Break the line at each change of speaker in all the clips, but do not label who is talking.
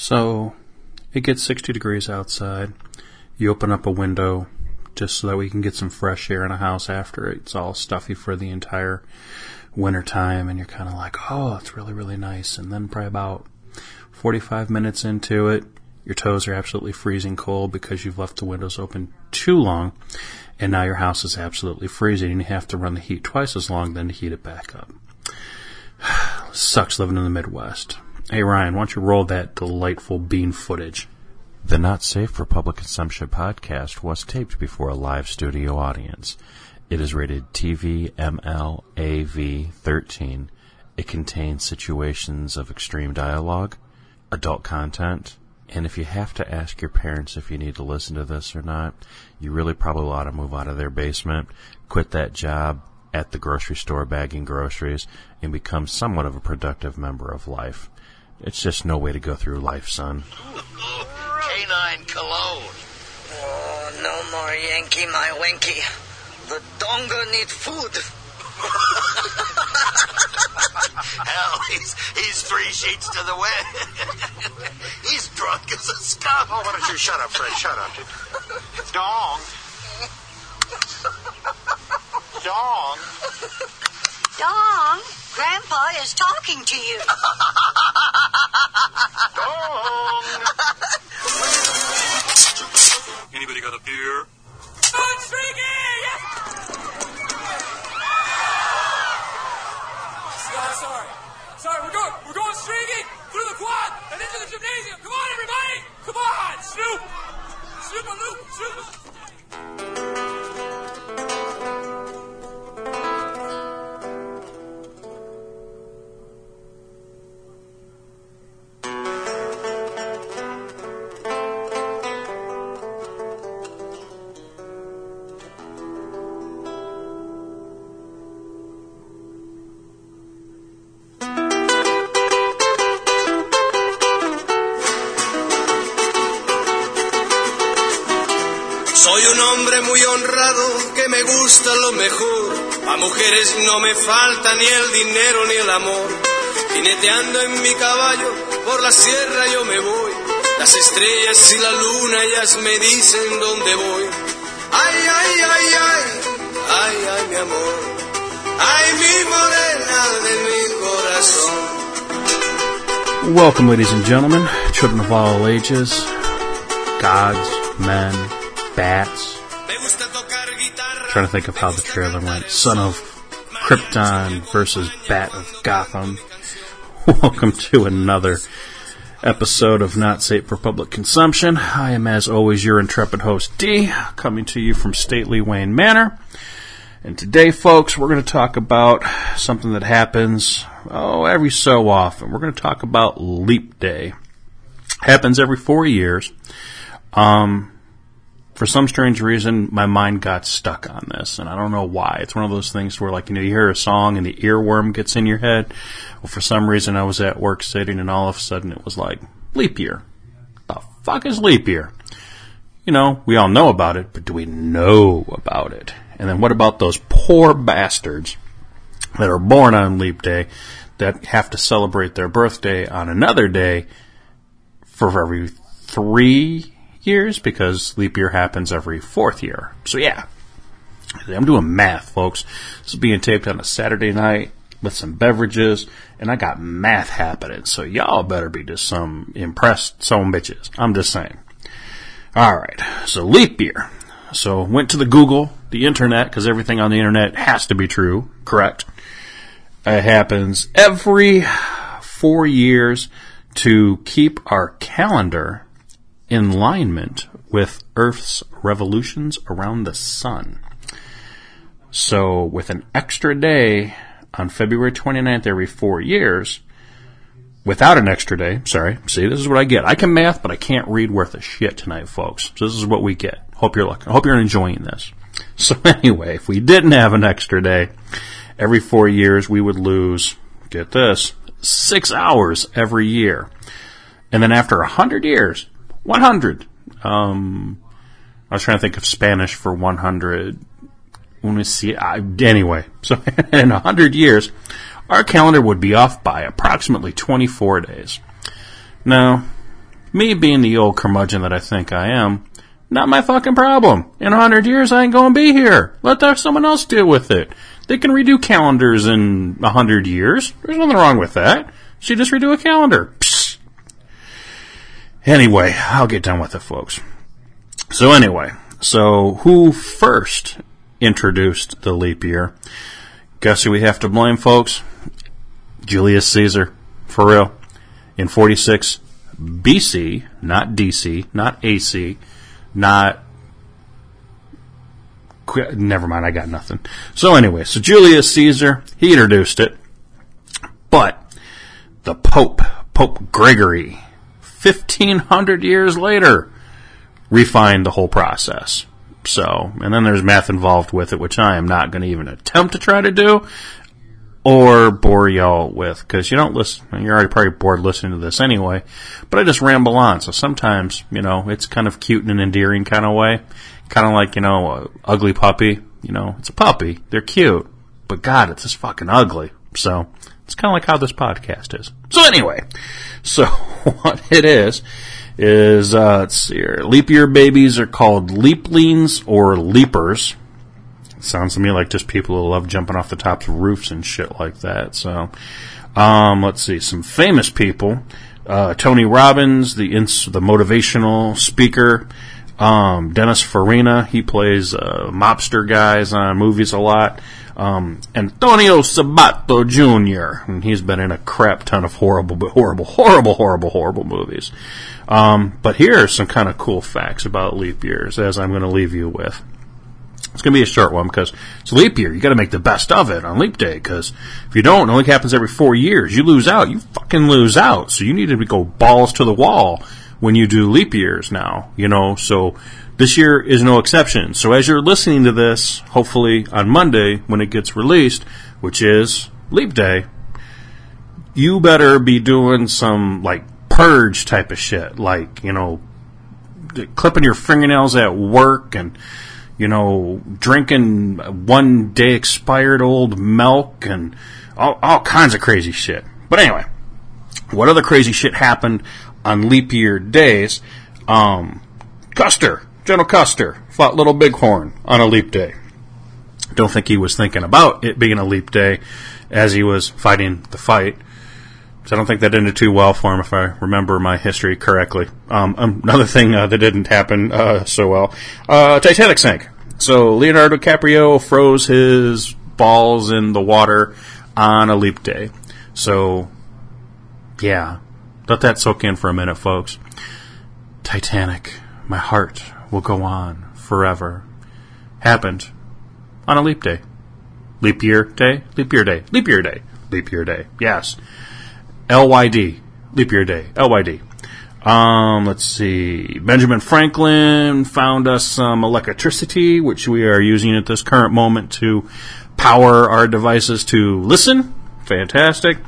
So it gets 60 degrees outside. You open up a window just so that we can get some fresh air in a house after it's all stuffy for the entire winter time and you're kind of like, "Oh, it's really really nice." And then probably about 45 minutes into it, your toes are absolutely freezing cold because you've left the windows open too long and now your house is absolutely freezing and you have to run the heat twice as long then to heat it back up. Sucks living in the Midwest. Hey Ryan, why don't you roll that delightful bean footage?
The Not Safe for Public Consumption podcast was taped before a live studio audience. It is rated TV ML AV 13. It contains situations of extreme dialogue, adult content, and if you have to ask your parents if you need to listen to this or not, you really probably ought to move out of their basement, quit that job at the grocery store bagging groceries, and become somewhat of a productive member of life. It's just no way to go through life, son.
Canine cologne.
Oh, no more Yankee, my Winky. The donga need food.
Hell, he's he's three sheets to the wind. he's drunk as a skunk.
Oh, why don't you shut up, Fred? Shut up. Dong. Dong.
Dong, Grandpa is talking to you.
no me falta ni el dinero ni el amor. En mi caballo por la sierra yo me voy. Las estrellas y la luna voy. Ay, ay, ay, ay, ay, ay. Ay.
Welcome, ladies and gentlemen, children of all ages, gods, men, bats. Trying to think of how the trailer went. Son of Krypton versus Bat of Gotham. Welcome to another episode of Not Safe for Public Consumption. I am, as always, your intrepid host D, coming to you from stately Wayne Manor. And today, folks, we're going to talk about something that happens, oh, every so often. We're going to talk about Leap Day. Happens every four years. Um, for some strange reason, my mind got stuck on this, and I don't know why. It's one of those things where, like, you know, you hear a song and the earworm gets in your head. Well, for some reason, I was at work sitting, and all of a sudden, it was like leap year. The fuck is leap year? You know, we all know about it, but do we know about it? And then what about those poor bastards that are born on leap day that have to celebrate their birthday on another day for every three years because leap year happens every fourth year. So yeah, I'm doing math, folks. This is being taped on a Saturday night with some beverages, and I got math happening. So y'all better be just some impressed some bitches. I'm just saying. All right, so leap year. So went to the Google, the internet, because everything on the internet has to be true, correct? It happens every four years to keep our calendar in alignment with Earth's revolutions around the sun. So, with an extra day on February 29th every four years, without an extra day, sorry, see, this is what I get. I can math, but I can't read worth a shit tonight, folks. So, this is what we get. Hope you're looking, hope you're enjoying this. So, anyway, if we didn't have an extra day, every four years we would lose, get this, six hours every year. And then after a hundred years, 100. Um, I was trying to think of Spanish for 100. Let me see. Anyway, so in 100 years, our calendar would be off by approximately 24 days. Now, Me being the old curmudgeon that I think I am, not my fucking problem. In a hundred years, I ain't gonna be here. Let someone else deal with it. They can redo calendars in a hundred years. There's nothing wrong with that. She just redo a calendar. Anyway, I'll get done with it, folks. So anyway, so who first introduced the leap year? Guess who we have to blame, folks? Julius Caesar. For real. In 46 BC, not DC, not AC, not. Never mind, I got nothing. So anyway, so Julius Caesar, he introduced it. But the Pope, Pope Gregory, 1500 years later, refined the whole process. So, and then there's math involved with it, which I am not going to even attempt to try to do or bore y'all with, because you don't listen, you're already probably bored listening to this anyway, but I just ramble on, so sometimes, you know, it's kind of cute in an endearing kind of way, kind of like, you know, ugly puppy, you know, it's a puppy, they're cute, but God, it's just fucking ugly, so, it's kind of like how this podcast is. So anyway, so what it is, is, uh, let's see here, leap year babies are called leaplings or leapers, Sounds to me like just people who love jumping off the tops of roofs and shit like that. So, um, let's see, some famous people. Uh, Tony Robbins, the ins- the motivational speaker. Um, Dennis Farina, he plays uh, mobster guys on movies a lot. Um, Antonio Sabato Jr., and he's been in a crap ton of horrible, horrible, horrible, horrible, horrible movies. Um, but here are some kind of cool facts about leap years, as I'm going to leave you with. It's going to be a short one because it's leap year. You got to make the best of it on leap day because if you don't, it only happens every four years. You lose out. You fucking lose out. So you need to go balls to the wall when you do leap years now, you know, so this year is no exception. So as you're listening to this, hopefully on Monday when it gets released, which is leap day, you better be doing some like purge type of shit, like, you know, clipping your fingernails at work and, you know, drinking one day expired old milk and all, all kinds of crazy shit. But anyway, what other crazy shit happened on leap year days? Um, Custer, General Custer, fought Little Bighorn on a leap day. Don't think he was thinking about it being a leap day as he was fighting the fight. So I don't think that ended too well for him, if I remember my history correctly. Um, another thing uh, that didn't happen uh, so well: uh, Titanic sank. So Leonardo DiCaprio froze his balls in the water on a leap day. So, yeah, let that soak in for a minute, folks. Titanic, my heart will go on forever. Happened on a leap day. Leap year day? Leap year day. Leap year day. Leap year day. Yes. LYD. Leap year day. LYD. Um, let's see. Benjamin Franklin found us some electricity, which we are using at this current moment to power our devices to listen. Fantastic.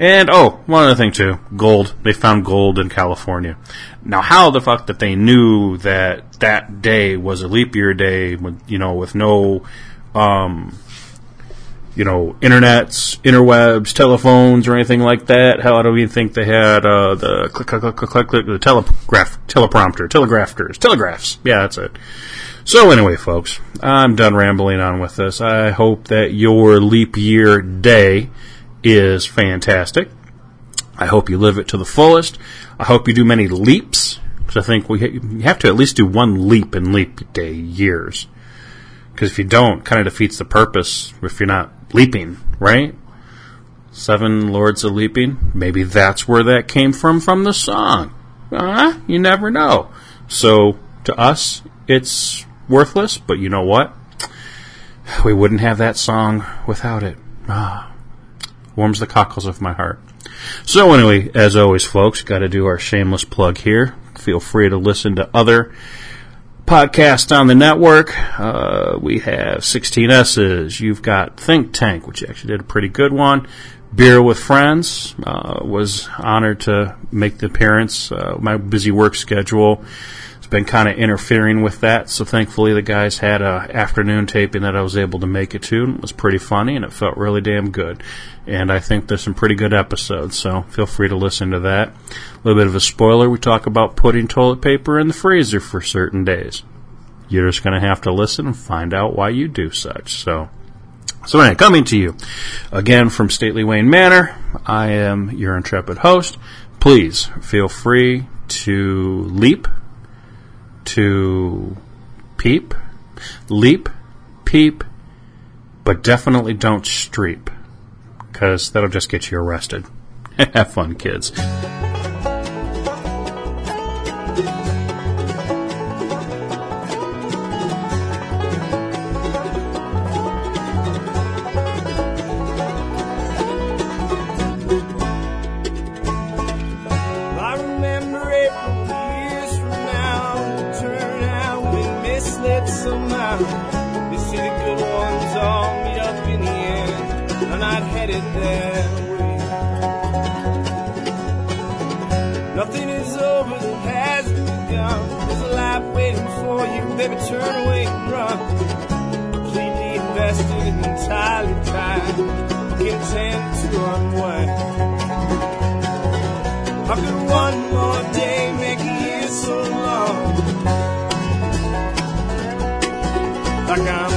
And oh, one other thing too, gold. They found gold in California. Now, how the fuck that they knew that that day was a leap year day, with, you know, with no, um, you know, internets, interwebs, telephones, or anything like that? How do we think they had uh, the click, click, click, click, click, the telegraph, teleprompter, telegraphers, telegraphs? Yeah, that's it. So anyway, folks, I'm done rambling on with this. I hope that your leap year day is fantastic. I hope you live it to the fullest. I hope you do many leaps because I think we ha- you have to at least do one leap in leap day years. Because if you don't, kind of defeats the purpose if you're not leaping, right? Seven Lords of Leaping. Maybe that's where that came from from the song. Uh, you never know. So to us, it's worthless, but you know what? We wouldn't have that song without it. Ah, warms the cockles of my heart. So anyway, as always, folks, got to do our shameless plug here. Feel free to listen to other podcasts on the network. Uh, we have 16S's. You've got Think Tank, which actually did a pretty good one. Beer with Friends uh, was honored to make the appearance. Uh, my busy work schedule been kind of interfering with that. So thankfully, the guys had a afternoon taping that I was able to make it to. And it was pretty funny, and it felt really damn good. And I think there's some pretty good episodes. So feel free to listen to that. A little bit of a spoiler: we talk about putting toilet paper in the freezer for certain days. You're just going to have to listen and find out why you do such. So. So anyway, coming to you again from Stately Wayne Manor, I am your intrepid host. Please feel free to leap, to peep, leap, peep, but definitely don't streep, because that'll just get you arrested. Have fun, kids.
Run. Completely invested entirely tied. Content to unwind. How could one more day make a year so long? Like I'm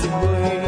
寻过